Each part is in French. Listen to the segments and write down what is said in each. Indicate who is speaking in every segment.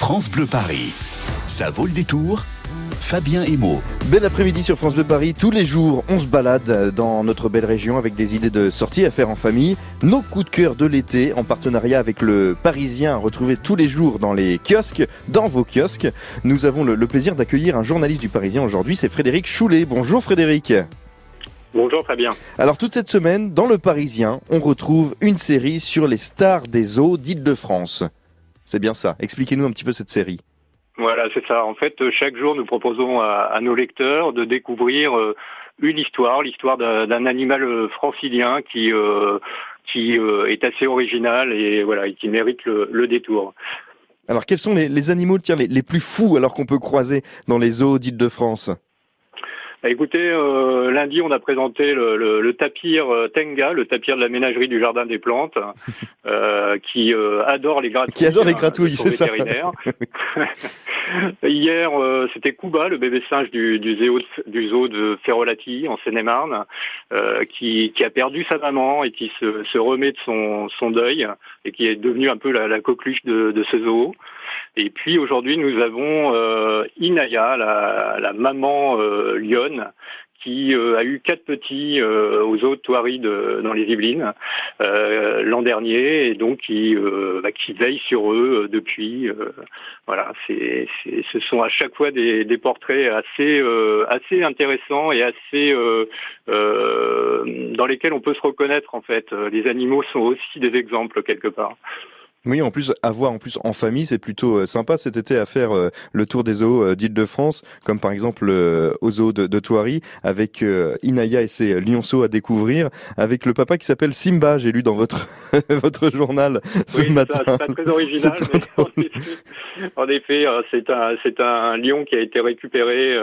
Speaker 1: France Bleu Paris. Ça vaut le détour Fabien Emo.
Speaker 2: Bel après-midi sur France Bleu Paris. Tous les jours, on se balade dans notre belle région avec des idées de sorties à faire en famille. Nos coups de cœur de l'été en partenariat avec le Parisien, retrouvés tous les jours dans les kiosques, dans vos kiosques. Nous avons le, le plaisir d'accueillir un journaliste du Parisien aujourd'hui, c'est Frédéric Choulet. Bonjour Frédéric.
Speaker 3: Bonjour Fabien.
Speaker 2: Alors toute cette semaine, dans le Parisien, on retrouve une série sur les stars des eaux d'Île-de-France. C'est bien ça. Expliquez-nous un petit peu cette série.
Speaker 3: Voilà, c'est ça. En fait, chaque jour, nous proposons à, à nos lecteurs de découvrir euh, une histoire, l'histoire d'un animal euh, francilien qui euh, qui euh, est assez original et voilà, et qui mérite le, le détour.
Speaker 2: Alors quels sont les, les animaux tiens, les, les plus fous alors qu'on peut croiser dans les eaux d'Île-de-France
Speaker 3: Bah, écoutez, euh, lundi, on a présenté le, le, le tapir euh, Tenga, le tapir de la ménagerie du jardin des plantes, euh, qui euh, adore les gratouilles.
Speaker 2: Qui adore les
Speaker 3: hein,
Speaker 2: gratouilles, c'est ça.
Speaker 3: Hier, euh, c'était Kuba, le bébé singe du, du, zoo, de, du zoo de Ferrolati, en Seine-et-Marne, euh, qui, qui a perdu sa maman et qui se, se remet de son, son deuil et qui est devenu un peu la, la coqueluche de, de ce zoo. Et puis aujourd'hui, nous avons euh, Inaya, la, la maman euh, lionne, qui euh, a eu quatre petits euh, aux eaux de dans les Yvelines euh, l'an dernier et donc qui, euh, bah, qui veille sur eux euh, depuis. voilà, c'est, ce sont à chaque fois des, des portraits assez, assez intéressants et assez dans lesquels on peut se reconnaître en fait. Les animaux sont aussi des exemples quelque part.
Speaker 2: Oui, en plus, à voir en plus en famille, c'est plutôt euh, sympa cet été à faire euh, le tour des zoos euh, d'Île-de-France, comme par exemple euh, au zoo de, de Thoiry, avec Inaya et ses lionceaux à découvrir, avec le papa qui s'appelle Simba, j'ai lu dans votre votre journal ce
Speaker 3: Oui,
Speaker 2: matin.
Speaker 3: c'est pas très original, mais en effet, c'est un c'est un lion qui a été récupéré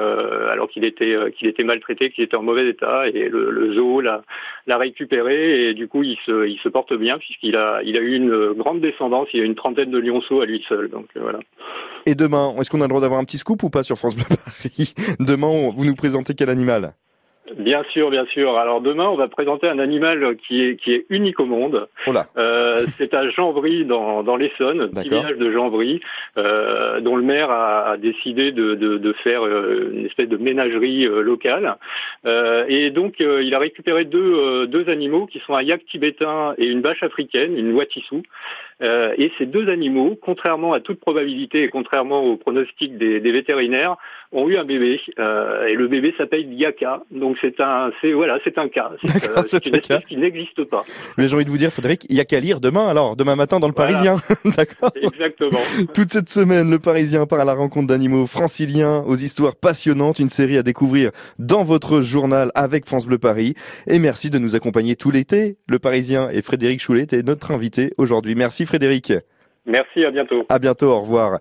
Speaker 3: alors qu'il était qu'il était maltraité, qu'il était en mauvais état, et le, le zoo l'a l'a récupéré et du coup il se il se porte bien puisqu'il a il a eu une grande descendance, il a une trentaine de lionceaux à lui seul, donc euh, voilà.
Speaker 2: Et demain, est-ce qu'on a le droit d'avoir un petit scoop ou pas sur France Bleu Paris? Demain, on- vous nous présentez quel animal?
Speaker 3: Bien sûr, bien sûr. Alors demain, on va présenter un animal qui est qui est unique au monde.
Speaker 2: Oh
Speaker 3: Euh, c'est à Janvry dans, dans l'Essonne, petit village de Janvry, euh, dont le maire a, a décidé de, de, de faire euh, une espèce de ménagerie euh, locale. Et donc il a récupéré deux, deux animaux qui sont un yak tibétain et une vache africaine, une watissou. Euh, et ces deux animaux, contrairement à toute probabilité et contrairement aux pronostics des, des vétérinaires, ont eu un bébé. Euh, et le bébé s'appelle Yaka. Donc c'est un, c'est voilà, c'est un cas. C'est euh,
Speaker 2: c'est
Speaker 3: une
Speaker 2: un cas.
Speaker 3: qui n'existe pas.
Speaker 2: mais j'ai envie de vous dire, Frédéric, il y a qu'à lire demain alors, demain matin dans le
Speaker 3: Voilà.
Speaker 2: Parisien, d'accord
Speaker 3: Exactement.
Speaker 2: Toute cette semaine, le Parisien part à la rencontre d'animaux franciliens aux histoires passionnantes, une série à découvrir dans votre journal avec France Bleu Paris. Et merci de nous accompagner tout l'été. Le Parisien et Frédéric Choulet est notre invité aujourd'hui. Merci Frédéric.
Speaker 3: Merci, à bientôt.
Speaker 2: À bientôt, au revoir.